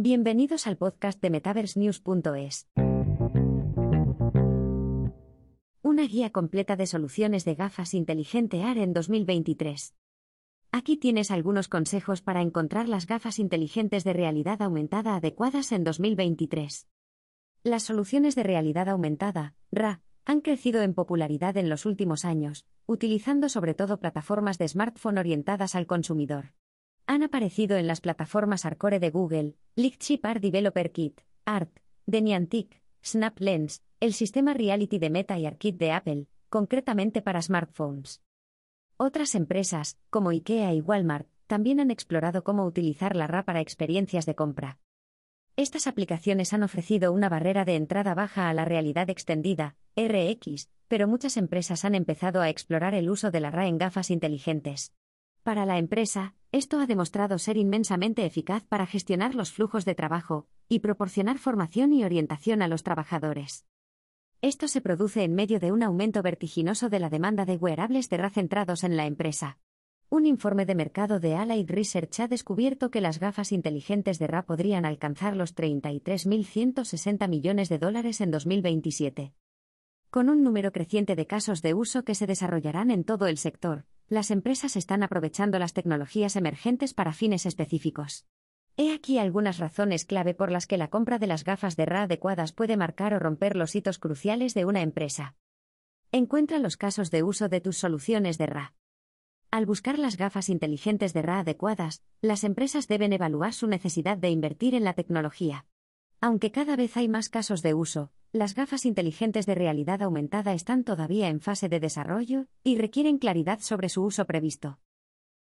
Bienvenidos al podcast de MetaverseNews.es. Una guía completa de soluciones de gafas inteligente AR en 2023. Aquí tienes algunos consejos para encontrar las gafas inteligentes de realidad aumentada adecuadas en 2023. Las soluciones de realidad aumentada, RA, han crecido en popularidad en los últimos años, utilizando sobre todo plataformas de smartphone orientadas al consumidor. Han aparecido en las plataformas Arcore de Google, Lightship Art Developer Kit, Art, de Niantic, Snap Lens, el sistema Reality de Meta y ARKit de Apple, concretamente para smartphones. Otras empresas, como IKEA y Walmart, también han explorado cómo utilizar la RA para experiencias de compra. Estas aplicaciones han ofrecido una barrera de entrada baja a la realidad extendida, RX, pero muchas empresas han empezado a explorar el uso de la RA en gafas inteligentes. Para la empresa, esto ha demostrado ser inmensamente eficaz para gestionar los flujos de trabajo y proporcionar formación y orientación a los trabajadores. Esto se produce en medio de un aumento vertiginoso de la demanda de wearables de RA centrados en la empresa. Un informe de mercado de Allied Research ha descubierto que las gafas inteligentes de RA podrían alcanzar los 33.160 millones de dólares en 2027. Con un número creciente de casos de uso que se desarrollarán en todo el sector, las empresas están aprovechando las tecnologías emergentes para fines específicos. He aquí algunas razones clave por las que la compra de las gafas de RA adecuadas puede marcar o romper los hitos cruciales de una empresa. Encuentra los casos de uso de tus soluciones de RA. Al buscar las gafas inteligentes de RA adecuadas, las empresas deben evaluar su necesidad de invertir en la tecnología. Aunque cada vez hay más casos de uso, las gafas inteligentes de realidad aumentada están todavía en fase de desarrollo y requieren claridad sobre su uso previsto.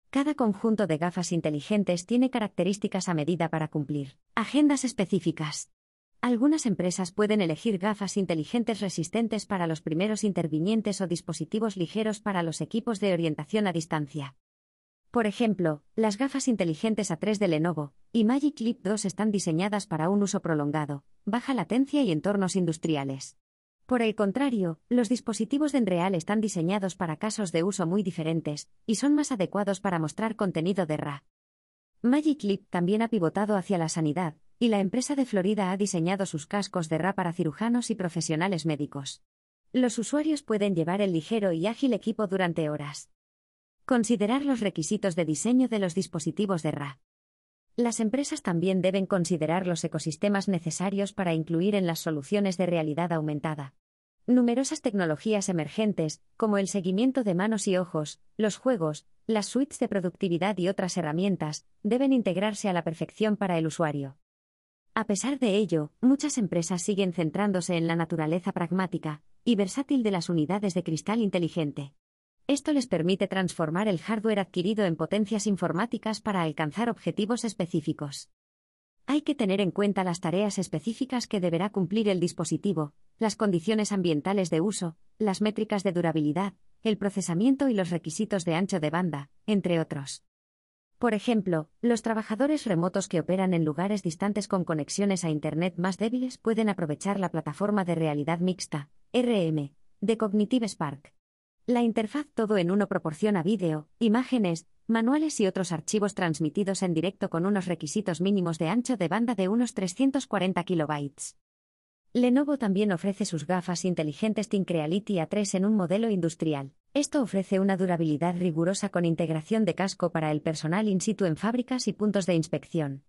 Cada conjunto de gafas inteligentes tiene características a medida para cumplir agendas específicas. Algunas empresas pueden elegir gafas inteligentes resistentes para los primeros intervinientes o dispositivos ligeros para los equipos de orientación a distancia. Por ejemplo, las gafas inteligentes A3 de Lenovo y Magic Leap 2 están diseñadas para un uso prolongado, baja latencia y entornos industriales. Por el contrario, los dispositivos de Enreal están diseñados para casos de uso muy diferentes y son más adecuados para mostrar contenido de RA. Magic también ha pivotado hacia la sanidad, y la empresa de Florida ha diseñado sus cascos de RA para cirujanos y profesionales médicos. Los usuarios pueden llevar el ligero y ágil equipo durante horas. Considerar los requisitos de diseño de los dispositivos de RA. Las empresas también deben considerar los ecosistemas necesarios para incluir en las soluciones de realidad aumentada. Numerosas tecnologías emergentes, como el seguimiento de manos y ojos, los juegos, las suites de productividad y otras herramientas, deben integrarse a la perfección para el usuario. A pesar de ello, muchas empresas siguen centrándose en la naturaleza pragmática y versátil de las unidades de cristal inteligente. Esto les permite transformar el hardware adquirido en potencias informáticas para alcanzar objetivos específicos. Hay que tener en cuenta las tareas específicas que deberá cumplir el dispositivo, las condiciones ambientales de uso, las métricas de durabilidad, el procesamiento y los requisitos de ancho de banda, entre otros. Por ejemplo, los trabajadores remotos que operan en lugares distantes con conexiones a Internet más débiles pueden aprovechar la plataforma de realidad mixta, RM, de Cognitive Spark. La interfaz todo en uno proporciona vídeo, imágenes, manuales y otros archivos transmitidos en directo con unos requisitos mínimos de ancho de banda de unos 340 kilobytes. Lenovo también ofrece sus gafas inteligentes Reality A3 en un modelo industrial. Esto ofrece una durabilidad rigurosa con integración de casco para el personal in situ en fábricas y puntos de inspección.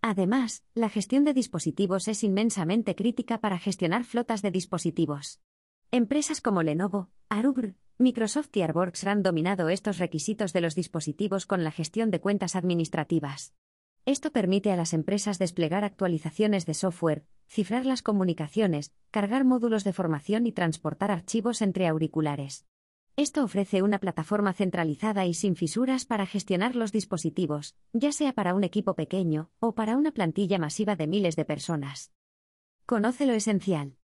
Además, la gestión de dispositivos es inmensamente crítica para gestionar flotas de dispositivos. Empresas como Lenovo, Arubr, Microsoft y Arborgs han dominado estos requisitos de los dispositivos con la gestión de cuentas administrativas. Esto permite a las empresas desplegar actualizaciones de software, cifrar las comunicaciones, cargar módulos de formación y transportar archivos entre auriculares. Esto ofrece una plataforma centralizada y sin fisuras para gestionar los dispositivos, ya sea para un equipo pequeño o para una plantilla masiva de miles de personas. Conoce lo esencial.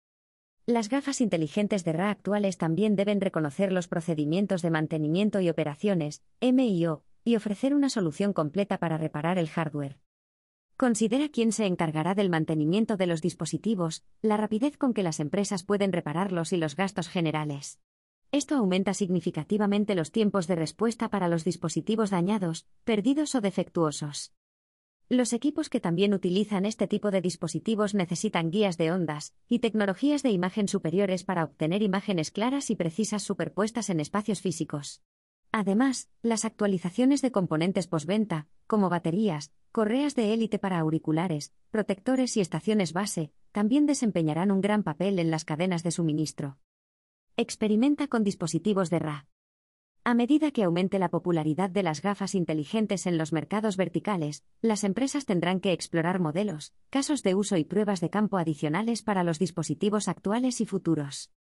Las gafas inteligentes de RA actuales también deben reconocer los procedimientos de mantenimiento y operaciones, MIO, y ofrecer una solución completa para reparar el hardware. Considera quién se encargará del mantenimiento de los dispositivos, la rapidez con que las empresas pueden repararlos y los gastos generales. Esto aumenta significativamente los tiempos de respuesta para los dispositivos dañados, perdidos o defectuosos. Los equipos que también utilizan este tipo de dispositivos necesitan guías de ondas y tecnologías de imagen superiores para obtener imágenes claras y precisas superpuestas en espacios físicos. Además, las actualizaciones de componentes postventa, como baterías, correas de élite para auriculares, protectores y estaciones base, también desempeñarán un gran papel en las cadenas de suministro. Experimenta con dispositivos de RA. A medida que aumente la popularidad de las gafas inteligentes en los mercados verticales, las empresas tendrán que explorar modelos, casos de uso y pruebas de campo adicionales para los dispositivos actuales y futuros.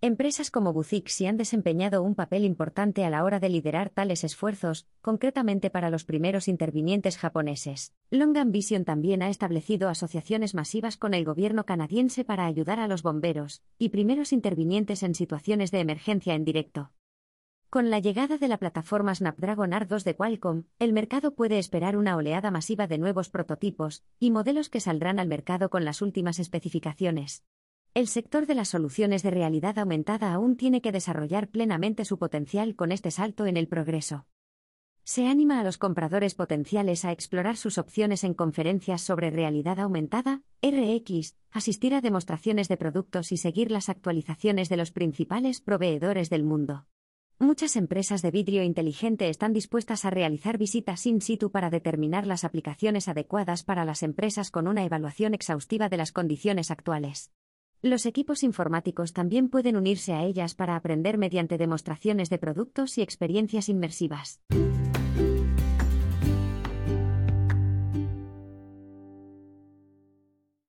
Empresas como Buzixi han desempeñado un papel importante a la hora de liderar tales esfuerzos, concretamente para los primeros intervinientes japoneses. Longan Vision también ha establecido asociaciones masivas con el gobierno canadiense para ayudar a los bomberos y primeros intervinientes en situaciones de emergencia en directo. Con la llegada de la plataforma Snapdragon R2 de Qualcomm, el mercado puede esperar una oleada masiva de nuevos prototipos y modelos que saldrán al mercado con las últimas especificaciones. El sector de las soluciones de realidad aumentada aún tiene que desarrollar plenamente su potencial con este salto en el progreso. Se anima a los compradores potenciales a explorar sus opciones en conferencias sobre realidad aumentada, RX, asistir a demostraciones de productos y seguir las actualizaciones de los principales proveedores del mundo. Muchas empresas de vidrio inteligente están dispuestas a realizar visitas in situ para determinar las aplicaciones adecuadas para las empresas con una evaluación exhaustiva de las condiciones actuales. Los equipos informáticos también pueden unirse a ellas para aprender mediante demostraciones de productos y experiencias inmersivas.